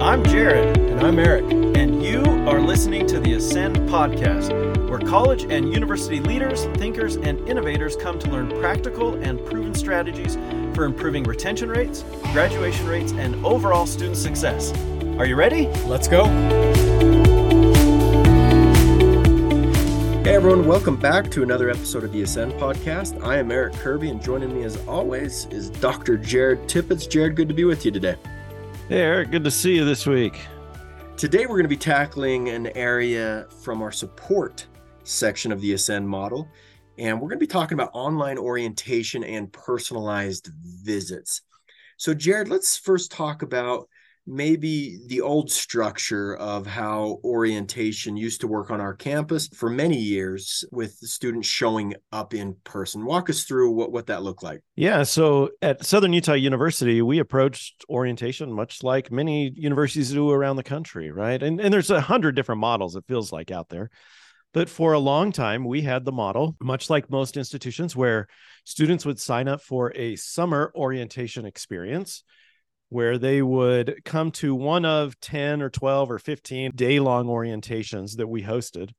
I'm Jared. And I'm Eric. And you are listening to the Ascend Podcast, where college and university leaders, thinkers, and innovators come to learn practical and proven strategies for improving retention rates, graduation rates, and overall student success. Are you ready? Let's go. Everyone, welcome back to another episode of the Ascend podcast. I am Eric Kirby, and joining me as always is Dr. Jared Tippets. Jared, good to be with you today. Hey, Eric, good to see you this week. Today, we're going to be tackling an area from our support section of the Ascend model, and we're going to be talking about online orientation and personalized visits. So, Jared, let's first talk about maybe the old structure of how orientation used to work on our campus for many years with students showing up in person. Walk us through what, what that looked like. Yeah. So at Southern Utah University, we approached orientation much like many universities do around the country, right? And, and there's a hundred different models, it feels like out there. But for a long time, we had the model, much like most institutions, where students would sign up for a summer orientation experience where they would come to one of 10 or 12 or 15 day long orientations that we hosted.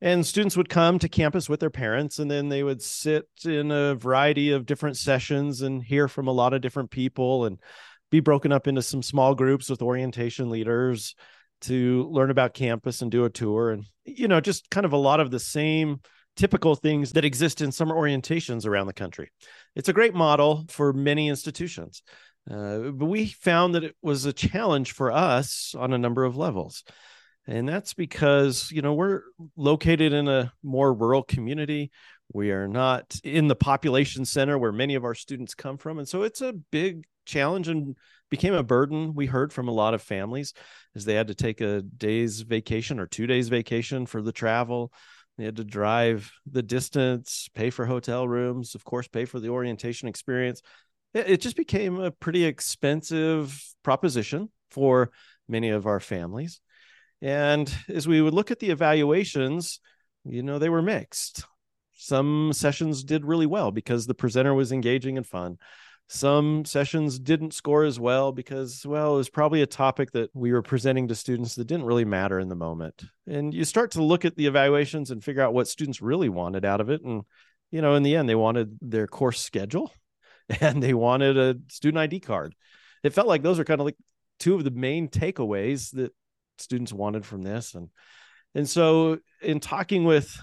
And students would come to campus with their parents, and then they would sit in a variety of different sessions and hear from a lot of different people and be broken up into some small groups with orientation leaders to learn about campus and do a tour. And, you know, just kind of a lot of the same typical things that exist in summer orientations around the country. It's a great model for many institutions. Uh, but we found that it was a challenge for us on a number of levels. And that's because, you know, we're located in a more rural community. We are not in the population center where many of our students come from. And so it's a big challenge and became a burden. We heard from a lot of families as they had to take a day's vacation or two days vacation for the travel. They had to drive the distance, pay for hotel rooms, of course, pay for the orientation experience it just became a pretty expensive proposition for many of our families. And as we would look at the evaluations, you know, they were mixed. Some sessions did really well because the presenter was engaging and fun. Some sessions didn't score as well because, well, it was probably a topic that we were presenting to students that didn't really matter in the moment. And you start to look at the evaluations and figure out what students really wanted out of it. And, you know, in the end, they wanted their course schedule and they wanted a student ID card. It felt like those are kind of like two of the main takeaways that students wanted from this. And and so in talking with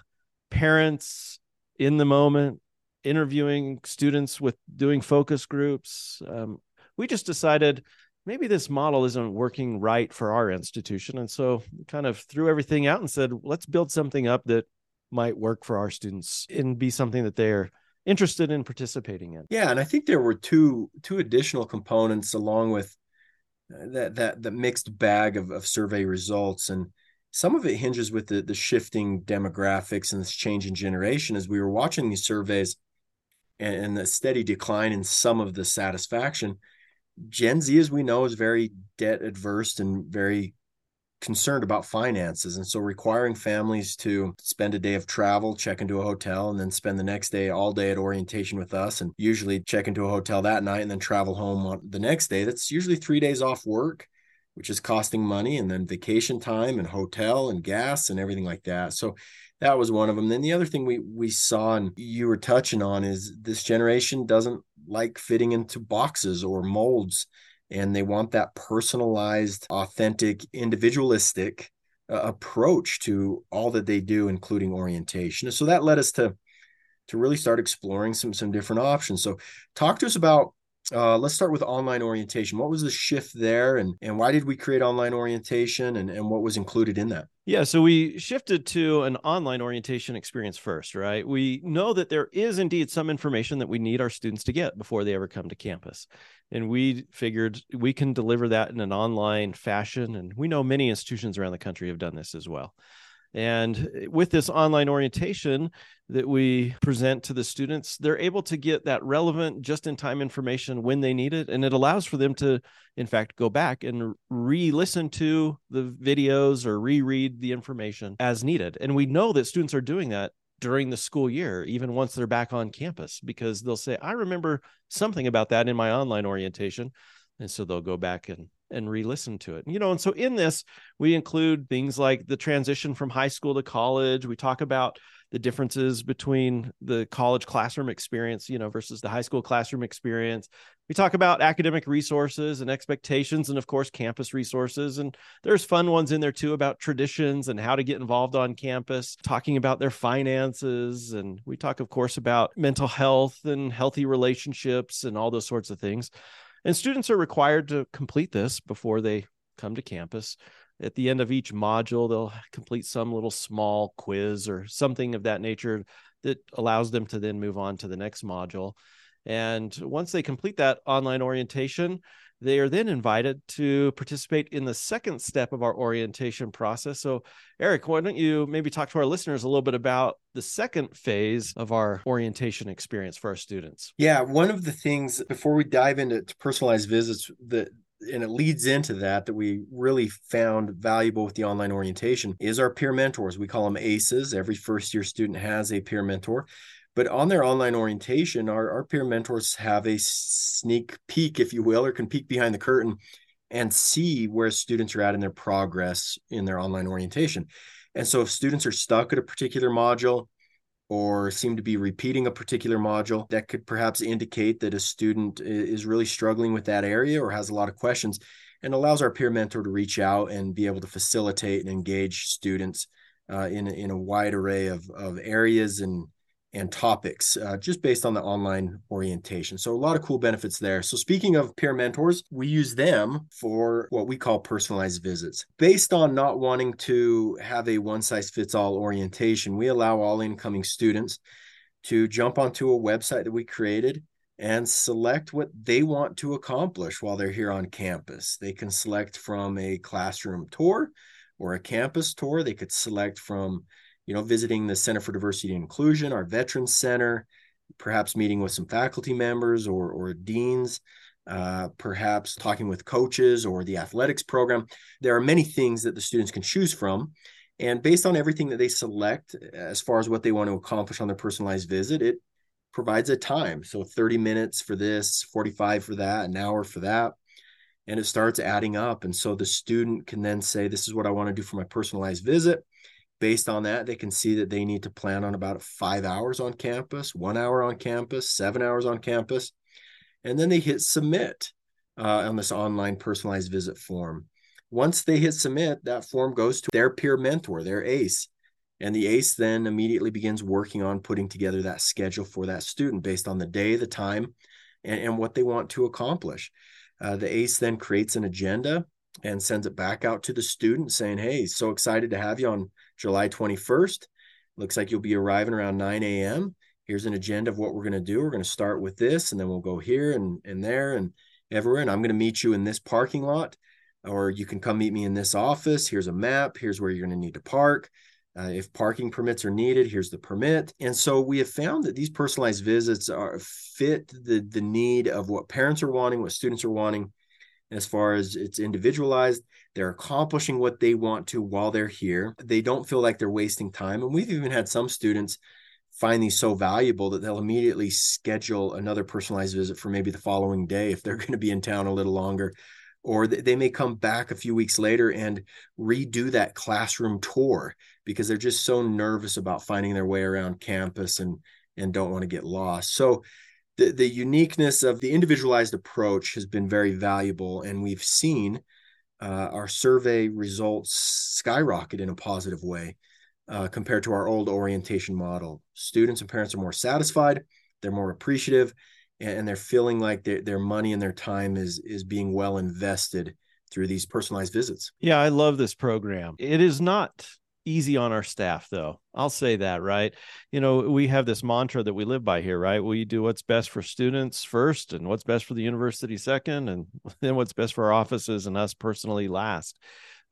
parents in the moment, interviewing students with doing focus groups, um, we just decided maybe this model isn't working right for our institution. And so kind of threw everything out and said, let's build something up that might work for our students and be something that they're interested in participating in. Yeah, and I think there were two two additional components along with uh, that that the mixed bag of, of survey results and some of it hinges with the, the shifting demographics and this change in generation as we were watching these surveys and, and the steady decline in some of the satisfaction gen z as we know is very debt adverse and very concerned about finances and so requiring families to spend a day of travel check into a hotel and then spend the next day all day at orientation with us and usually check into a hotel that night and then travel home the next day that's usually three days off work which is costing money and then vacation time and hotel and gas and everything like that. So that was one of them then the other thing we we saw and you were touching on is this generation doesn't like fitting into boxes or molds and they want that personalized, authentic, individualistic uh, approach to all that they do, including orientation. So that led us to to really start exploring some some different options. So talk to us about uh, let's start with online orientation. What was the shift there, and and why did we create online orientation, and and what was included in that? Yeah, so we shifted to an online orientation experience first, right? We know that there is indeed some information that we need our students to get before they ever come to campus, and we figured we can deliver that in an online fashion. And we know many institutions around the country have done this as well. And with this online orientation that we present to the students, they're able to get that relevant, just in time information when they need it. And it allows for them to, in fact, go back and re listen to the videos or reread the information as needed. And we know that students are doing that during the school year, even once they're back on campus, because they'll say, I remember something about that in my online orientation. And so they'll go back and and re-listen to it. You know, and so in this, we include things like the transition from high school to college. We talk about the differences between the college classroom experience, you know, versus the high school classroom experience. We talk about academic resources and expectations, and of course, campus resources. And there's fun ones in there too about traditions and how to get involved on campus, talking about their finances. And we talk, of course, about mental health and healthy relationships and all those sorts of things. And students are required to complete this before they come to campus. At the end of each module they'll complete some little small quiz or something of that nature that allows them to then move on to the next module and once they complete that online orientation they are then invited to participate in the second step of our orientation process so eric why don't you maybe talk to our listeners a little bit about the second phase of our orientation experience for our students yeah one of the things before we dive into personalized visits that and it leads into that that we really found valuable with the online orientation is our peer mentors. We call them ACEs. Every first year student has a peer mentor. But on their online orientation, our, our peer mentors have a sneak peek, if you will, or can peek behind the curtain and see where students are at in their progress in their online orientation. And so if students are stuck at a particular module, or seem to be repeating a particular module that could perhaps indicate that a student is really struggling with that area or has a lot of questions and allows our peer mentor to reach out and be able to facilitate and engage students uh, in, in a wide array of, of areas and and topics uh, just based on the online orientation. So, a lot of cool benefits there. So, speaking of peer mentors, we use them for what we call personalized visits. Based on not wanting to have a one size fits all orientation, we allow all incoming students to jump onto a website that we created and select what they want to accomplish while they're here on campus. They can select from a classroom tour or a campus tour. They could select from you know, visiting the Center for Diversity and Inclusion, our Veterans Center, perhaps meeting with some faculty members or, or deans, uh, perhaps talking with coaches or the athletics program. There are many things that the students can choose from. And based on everything that they select, as far as what they want to accomplish on their personalized visit, it provides a time. So 30 minutes for this, 45 for that, an hour for that. And it starts adding up. And so the student can then say, This is what I want to do for my personalized visit based on that, they can see that they need to plan on about five hours on campus, one hour on campus, seven hours on campus. And then they hit submit uh, on this online personalized visit form. Once they hit submit, that form goes to their peer mentor, their ACE. And the ACE then immediately begins working on putting together that schedule for that student based on the day, the time, and, and what they want to accomplish. Uh, the ACE then creates an agenda and sends it back out to the student saying, Hey, so excited to have you on July 21st. Looks like you'll be arriving around 9 a.m. Here's an agenda of what we're going to do. We're going to start with this, and then we'll go here and, and there and everywhere. And I'm going to meet you in this parking lot, or you can come meet me in this office. Here's a map. Here's where you're going to need to park. Uh, if parking permits are needed, here's the permit. And so we have found that these personalized visits are fit the the need of what parents are wanting, what students are wanting, as far as it's individualized. They're accomplishing what they want to while they're here. They don't feel like they're wasting time. And we've even had some students find these so valuable that they'll immediately schedule another personalized visit for maybe the following day if they're going to be in town a little longer. Or they may come back a few weeks later and redo that classroom tour because they're just so nervous about finding their way around campus and and don't want to get lost. So the, the uniqueness of the individualized approach has been very valuable and we've seen uh, our survey results skyrocket in a positive way uh, compared to our old orientation model. Students and parents are more satisfied they're more appreciative and, they're feeling like their, their money and their time is is being well invested through these personalized visits. Yeah i love this program. It is not easy on our staff though. I'll say that right? You know we have this mantra that we live by here right? We do what's best for students first and what's best for the university second and then what's best for our offices and us personally last.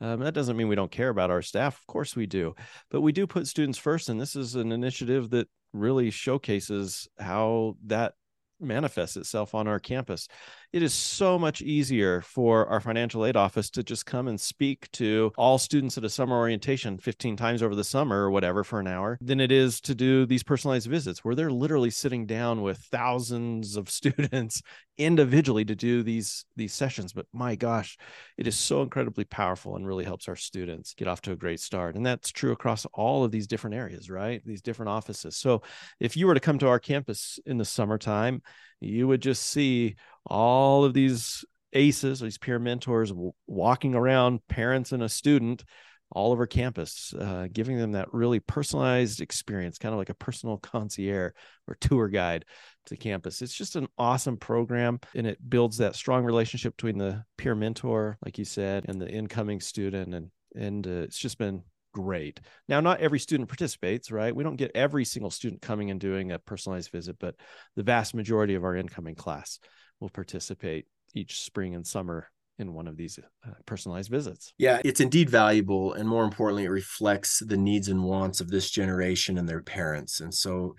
Um, that doesn't mean we don't care about our staff. Of course we do. But we do put students first and this is an initiative that really showcases how that manifests itself on our campus. It is so much easier for our financial aid office to just come and speak to all students at a summer orientation 15 times over the summer or whatever for an hour than it is to do these personalized visits where they're literally sitting down with thousands of students individually to do these these sessions. But my gosh it is so incredibly powerful and really helps our students get off to a great start. And that's true across all of these different areas right? These different offices. So if you were to come to our campus in the summertime you would just see all of these aces these peer mentors walking around parents and a student all over campus, uh, giving them that really personalized experience, kind of like a personal concierge or tour guide to campus. It's just an awesome program and it builds that strong relationship between the peer mentor, like you said, and the incoming student. And, and uh, it's just been great. Now, not every student participates, right? We don't get every single student coming and doing a personalized visit, but the vast majority of our incoming class will participate each spring and summer in one of these uh, personalized visits. Yeah, it's indeed valuable. And more importantly, it reflects the needs and wants of this generation and their parents. And so,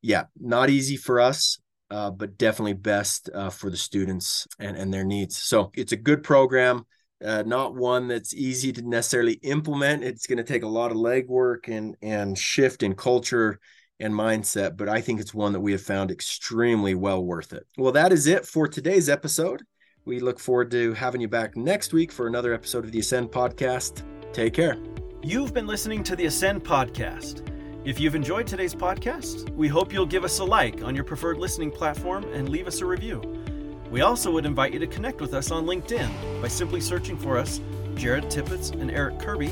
yeah, not easy for us, uh, but definitely best uh, for the students and, and their needs. So it's a good program. Uh, not one that's easy to necessarily implement. It's going to take a lot of legwork and and shift in culture and mindset, but I think it's one that we have found extremely well worth it. Well, that is it for today's episode. We look forward to having you back next week for another episode of the Ascend Podcast. Take care. You've been listening to the Ascend Podcast. If you've enjoyed today's podcast, we hope you'll give us a like on your preferred listening platform and leave us a review. We also would invite you to connect with us on LinkedIn by simply searching for us, Jared Tippets and Eric Kirby,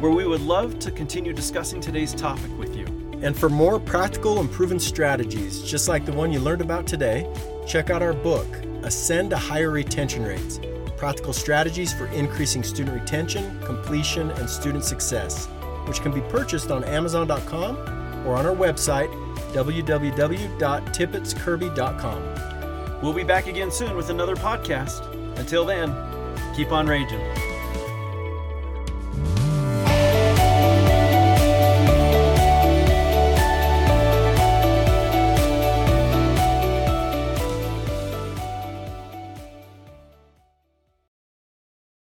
where we would love to continue discussing today's topic with you. And for more practical and proven strategies, just like the one you learned about today, check out our book, Ascend to Higher Retention Rates Practical Strategies for Increasing Student Retention, Completion, and Student Success, which can be purchased on Amazon.com or on our website, www.tippetskirby.com. We'll be back again soon with another podcast. Until then, keep on raging.